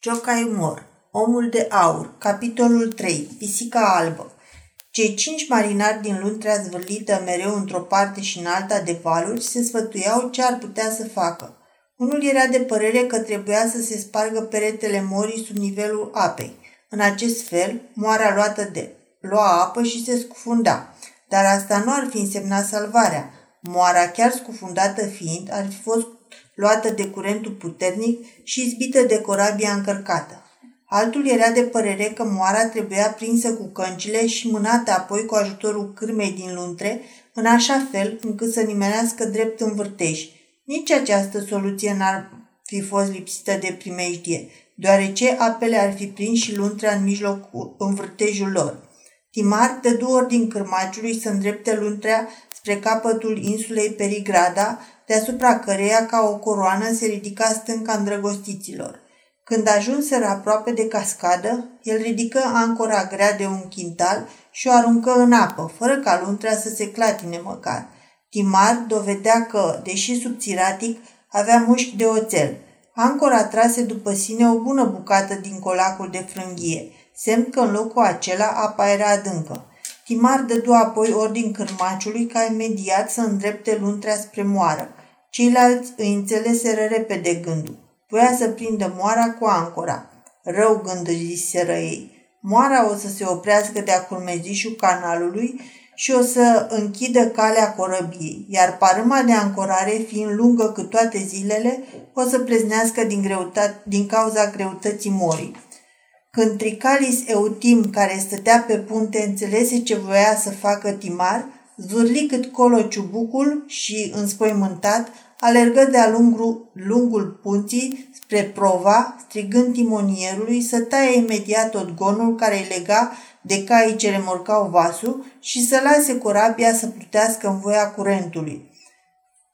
Jocai Mor, Omul de Aur, capitolul 3, Pisica Albă. Cei cinci marinari din luntrea zvârlită mereu într-o parte și în alta de valuri se sfătuiau ce ar putea să facă. Unul era de părere că trebuia să se spargă peretele morii sub nivelul apei. În acest fel, moara luată de lua apă și se scufunda. Dar asta nu ar fi însemnat salvarea. Moara, chiar scufundată fiind, ar fi fost luată de curentul puternic și izbită de corabia încărcată. Altul era de părere că moara trebuia prinsă cu căncile și mânată apoi cu ajutorul cârmei din luntre, în așa fel încât să nimerească drept în vârtej. Nici această soluție n-ar fi fost lipsită de primejdie, deoarece apele ar fi prins și luntrea în mijlocul în vârtejul lor. Timar dădu ordin cârmaciului să îndrepte luntrea spre capătul insulei Perigrada, deasupra căreia ca o coroană se ridica stânca îndrăgostiților. Când ajunseră aproape de cascadă, el ridică ancora grea de un quintal și o aruncă în apă, fără ca luntrea să se clatine măcar. Timar dovedea că, deși subțiratic, avea mușchi de oțel. Ancora trase după sine o bună bucată din colacul de frânghie, semn că în locul acela apa era adâncă. Timar dădu apoi ordin cârmaciului ca imediat să îndrepte luntrea spre moară. Ceilalți îi înțeleseră repede gândul. Voia să prindă moara cu ancora. Rău gând ziseră ei. Moara o să se oprească de-a culmezișul canalului și o să închidă calea corăbiei, iar parâma de ancorare, fiind lungă cât toate zilele, o să pleznească din, greutate, din cauza greutății morii. Când Tricalis Eutim, care stătea pe punte, înțelese ce voia să facă Timar, zvârli cât colo ciubucul și, înspăimântat, alergă de-a lungul, lungul punții spre prova, strigând timonierului să taie imediat tot gonul care îi lega de caii ce remorcau vasul și să lase corabia să plutească în voia curentului.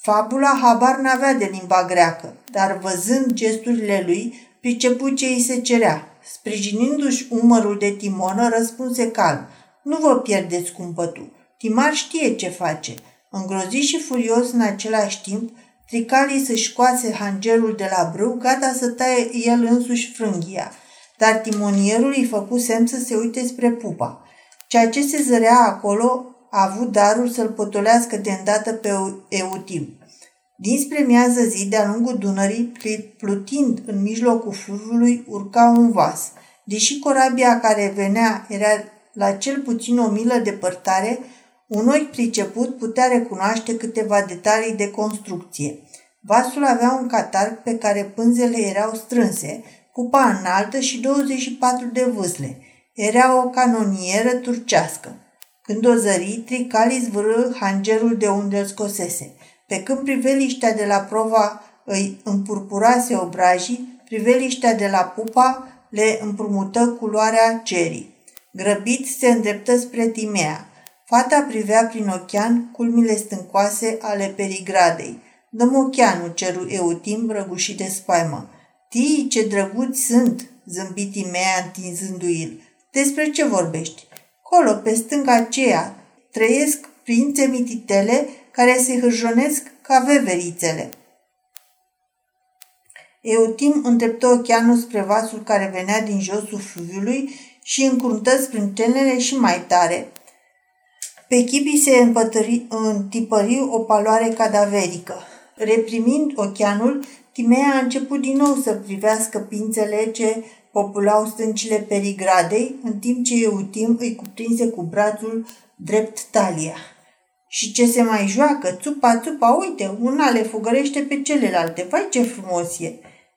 Fabula habar n-avea de limba greacă, dar văzând gesturile lui, pricepu ce îi se cerea. Sprijinindu-și umărul de timonă, răspunse calm. Nu vă pierdeți cumpătul. Timar știe ce face. Îngrozit și furios în același timp, Tricalii să-și scoase hangerul de la brâu, gata să taie el însuși frânghia, dar timonierul îi făcu semn să se uite spre pupa. Ceea ce se zărea acolo a avut darul să-l potolească de îndată pe Eutim. Dinspre miază zi, de-a lungul Dunării, plutind în mijlocul fluviului, urca un vas. Deși corabia care venea era la cel puțin o milă depărtare, un ochi priceput putea recunoaște câteva detalii de construcție. Vasul avea un catarg pe care pânzele erau strânse, cupa înaltă și 24 de vâsle. Era o canonieră turcească. Când o zări, Tricali zvârâ hangerul de unde îl scosese. Pe când priveliștea de la prova îi împurpurase obrajii, priveliștea de la pupa le împrumută culoarea cerii. Grăbit se îndreptă spre Timea. Fata privea prin ochean culmile stâncoase ale perigradei. Dăm ocheanul, ceru Eutim răgușit de spaimă. Tii, ce drăguți sunt, zâmbi Timea întinzându-i. Despre ce vorbești? Colo, pe stânga aceea, trăiesc prințe mititele care se hârjonesc ca veverițele. Eutim îndreptă ocheanul spre vasul care venea din josul fluviului și încruntă sprâncenele și mai tare. Pe chipii se împătări, întipări o paloare cadaverică. Reprimind ocheanul, Timea a început din nou să privească pințele ce populau stâncile perigradei, în timp ce Eutim îi cuprinse cu brațul drept talia. Și ce se mai joacă, țupa, țupa, uite, una le fugărește pe celelalte, vai ce frumos e!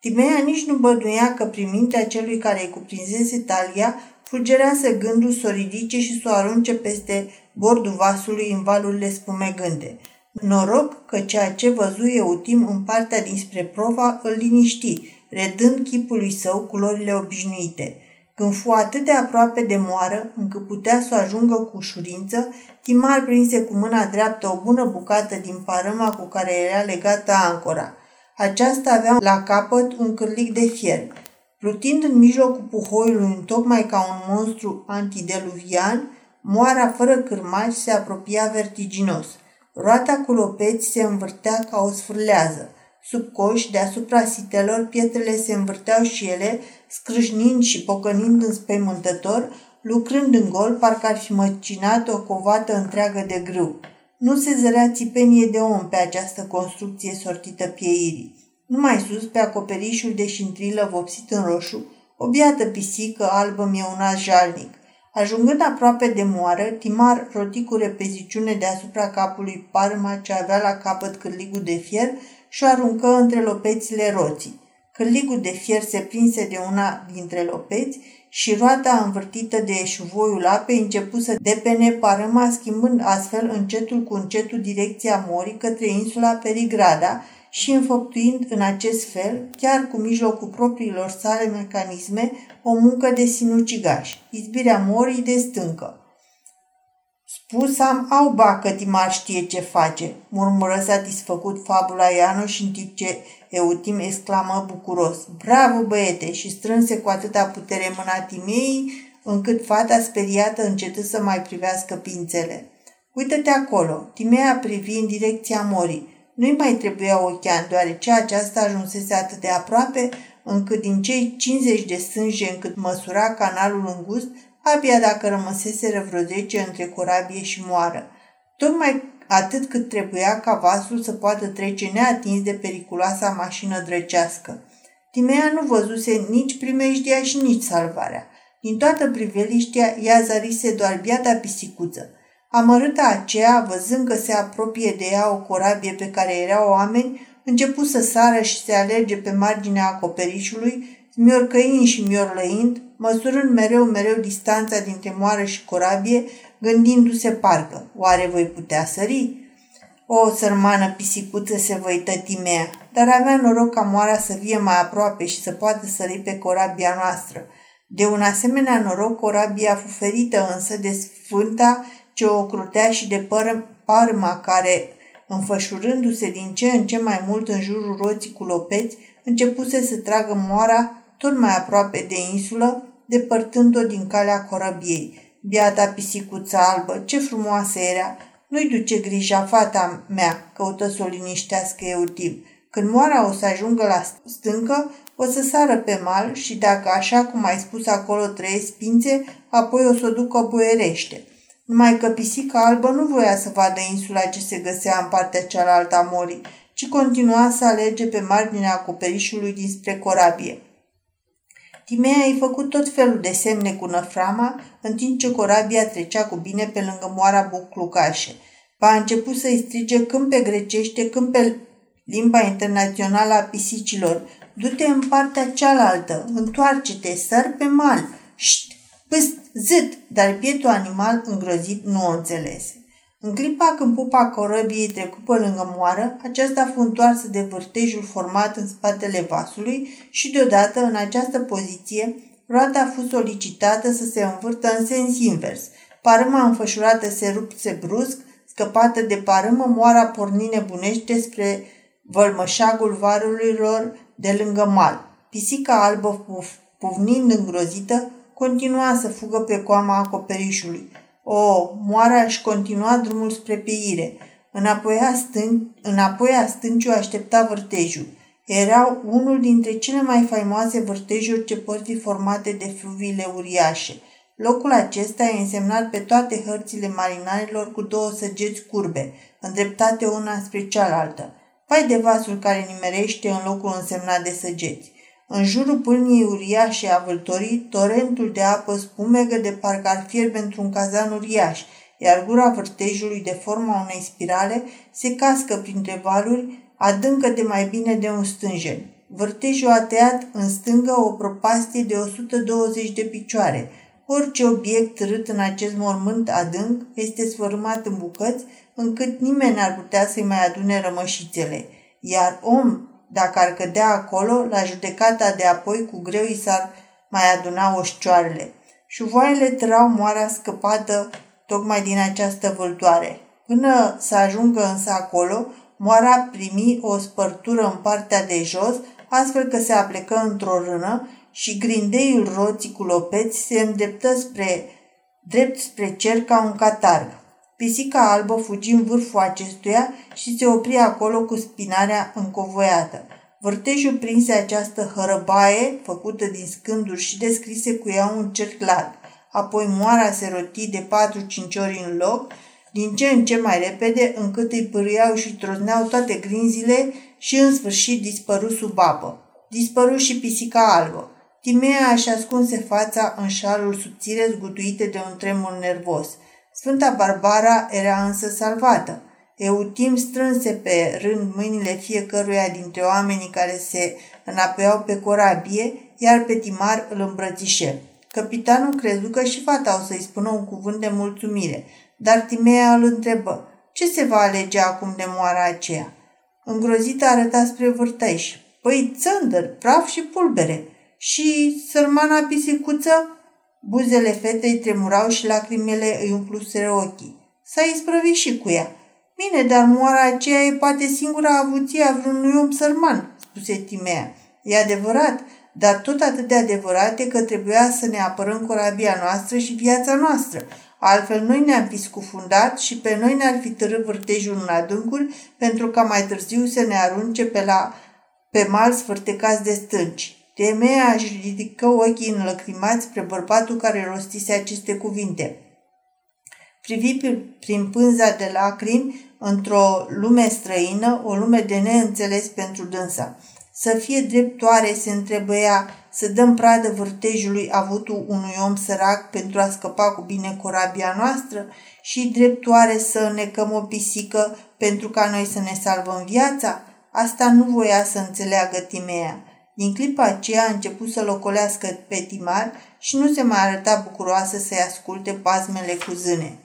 Timea nici nu băduia că prin mintea celui care îi cuprinsese talia, fulgerease gândul să o ridice și să o arunce peste bordul vasului în valurile spumegânde. Noroc că ceea ce văzu Eutim în partea dinspre prova îl liniști, redând chipului său culorile obișnuite. Când fu atât de aproape de moară, încât putea să o ajungă cu ușurință, Timar prinse cu mâna dreaptă o bună bucată din parâma cu care era legată ancora. Aceasta avea la capăt un cârlic de fier. Plutind în mijlocul puhoiului, tocmai ca un monstru antideluvian, moara fără cârmași se apropia vertiginos. Roata cu lopeți se învârtea ca o sfârlează. Sub coș, deasupra sitelor, pietrele se învârteau și ele, scrâșnind și pocănind înspăimântător, lucrând în gol, parcă ar fi măcinat o covată întreagă de grâu. Nu se zărea țipenie de om pe această construcție sortită pieirii. Numai sus, pe acoperișul de șintrilă vopsit în roșu, o biată pisică albă mieuna jalnic. Ajungând aproape de moară, Timar roti cu repeziciune deasupra capului parma ce avea la capăt cârligul de fier și o aruncă între lopețile roții. Cârligul de fier se prinse de una dintre lopeți și roata învârtită de eșuvoiul apei începu să depene parâma, schimbând astfel încetul cu încetul direcția morii către insula Perigrada și înfăptuind în acest fel, chiar cu mijlocul propriilor sale mecanisme, o muncă de sinucigaș, izbirea morii de stâncă. Spus am, au ba că Timar știe ce face, murmură satisfăcut fabula Ianoș în timp ce Eutim exclamă bucuros. Bravo, băiete! și strânse cu atâta putere mâna Timei, încât fata speriată încetă să mai privească pințele. Uită-te acolo! Timea privi în direcția morii. Nu-i mai trebuia ochean, deoarece aceasta ajunsese atât de aproape, încât din cei 50 de sânge încât măsura canalul îngust, abia dacă rămăsese vreo 10 între corabie și moară. Tocmai atât cât trebuia ca vasul să poată trece neatins de periculoasa mașină drăcească. Timea nu văzuse nici primejdia și nici salvarea. Din toată priveliștea, ea zărise doar biata pisicuță. Amărâta aceea, văzând că se apropie de ea o corabie pe care erau oameni, începu să sară și se alerge pe marginea acoperișului, miorcăind și miorlăind, măsurând mereu, mereu distanța dintre moară și corabie, gândindu-se parcă, oare voi putea sări? O, sărmană pisicuță se văită timea, dar avea noroc ca moara să fie mai aproape și să poată sări pe corabia noastră. De un asemenea noroc, corabia fu ferită însă de sfânta ce o crutea și de păr- parma care, înfășurându-se din ce în ce mai mult în jurul roții cu lopeți, începuse să tragă moara tot mai aproape de insulă, depărtând-o din calea corăbiei. Biata pisicuță albă, ce frumoasă era! Nu-i duce grija, fata mea, căută să o liniștească Eutim. Când moara o să ajungă la stâncă, o să sară pe mal și dacă, așa cum ai spus, acolo trăiesc spințe, apoi o să o ducă boierește. Numai că pisica albă nu voia să vadă insula ce se găsea în partea cealaltă a morii, ci continua să alerge pe marginea acoperișului dinspre corabie. Timea i-a făcut tot felul de semne cu năframa, în timp ce corabia trecea cu bine pe lângă moara buclucașe. Va a început să-i strige când pe grecește, când pe limba internațională a pisicilor. Du-te în partea cealaltă, întoarce-te, sar pe mal. Șt, păst, zât, dar bietul animal îngrozit nu o înțelese. În clipa când pupa corăbiei trecu pe lângă moară, aceasta fu întoarsă de vârtejul format în spatele vasului și deodată, în această poziție, roata a fost solicitată să se învârtă în sens invers. Parâma înfășurată se rupse brusc, scăpată de parâmă, moara porni nebunește spre vălmășagul varurilor de lângă mal. Pisica albă, puf, pufnind îngrozită, continua să fugă pe coama acoperișului. O, moara își continua drumul spre peire. Înapoi a, stân- înapoi a stânciu aștepta vârtejul. Era unul dintre cele mai faimoase vârtejuri ce pot fi formate de fluviile uriașe. Locul acesta e însemnat pe toate hărțile marinarilor cu două săgeți curbe, îndreptate una spre cealaltă. Vai de vasul care nimerește în locul însemnat de săgeți. În jurul pâlniei uriașe a vâltorii, torentul de apă spumegă de parcă ar fierbe într-un cazan uriaș, iar gura vârtejului de forma unei spirale se cască printre valuri, adâncă de mai bine de un stânjen. Vârtejul a tăiat în stângă o propastie de 120 de picioare. Orice obiect rât în acest mormânt adânc este sfărâmat în bucăți, încât nimeni n-ar putea să-i mai adune rămășițele. Iar om dacă ar cădea acolo, la judecata de apoi cu greu i s-ar mai aduna oșcioarele. Șuvoaiele trau moara scăpată tocmai din această vâltoare. Până să ajungă însă acolo, moara primi o spărtură în partea de jos, astfel că se aplecă într-o rână și grindeiul roții cu lopeți se îndreptă spre, drept spre cer ca un catarg. Pisica albă fugi în vârful acestuia și se opri acolo cu spinarea încovoiată. Vârtejul prinse această hărăbaie, făcută din scânduri și descrise cu ea un cerc larg. Apoi moara se roti de patru-cinci ori în loc, din ce în ce mai repede, încât îi pârâiau și trozneau toate grinzile și în sfârșit dispăru sub apă. Dispăru și pisica albă. Timea își ascunse fața în șalul subțire zgutuite de un tremur nervos. Sfânta Barbara era însă salvată. Eutim strânse pe rând mâinile fiecăruia dintre oamenii care se înapeau pe corabie, iar pe Timar îl îmbrățișe. Capitanul crezu că și fata o să-i spună un cuvânt de mulțumire, dar Timea îl întrebă, ce se va alege acum de moara aceea? Îngrozită arăta spre vârtăiș. Păi țândăr, praf și pulbere. Și sărmana pisicuță? Buzele fetei tremurau și lacrimele îi umpluseră ochii. S-a isprăvit și cu ea. Bine, dar moara aceea e poate singura avuție a vreunui om sărman, spuse Timea. E adevărat, dar tot atât de adevărat e că trebuia să ne apărăm corabia noastră și viața noastră. Altfel noi ne-am fi scufundat și pe noi ne-ar fi târât vârtejul în adâncuri pentru ca mai târziu să ne arunce pe, la, pe mal sfârtecați de stânci. Temea își ridică ochii înlăcrimați spre bărbatul care rostise aceste cuvinte. Privi prin pânza de lacrimi într-o lume străină, o lume de neînțeles pentru dânsa. Să fie dreptoare, se întrebăia, să dăm pradă vârtejului avutul unui om sărac pentru a scăpa cu bine corabia noastră și dreptoare să necăm o pisică pentru ca noi să ne salvăm viața? Asta nu voia să înțeleagă Timea. Din clipa aceea a început să locolească pe Timar și nu se mai arăta bucuroasă să-i asculte pasmele cu zâne.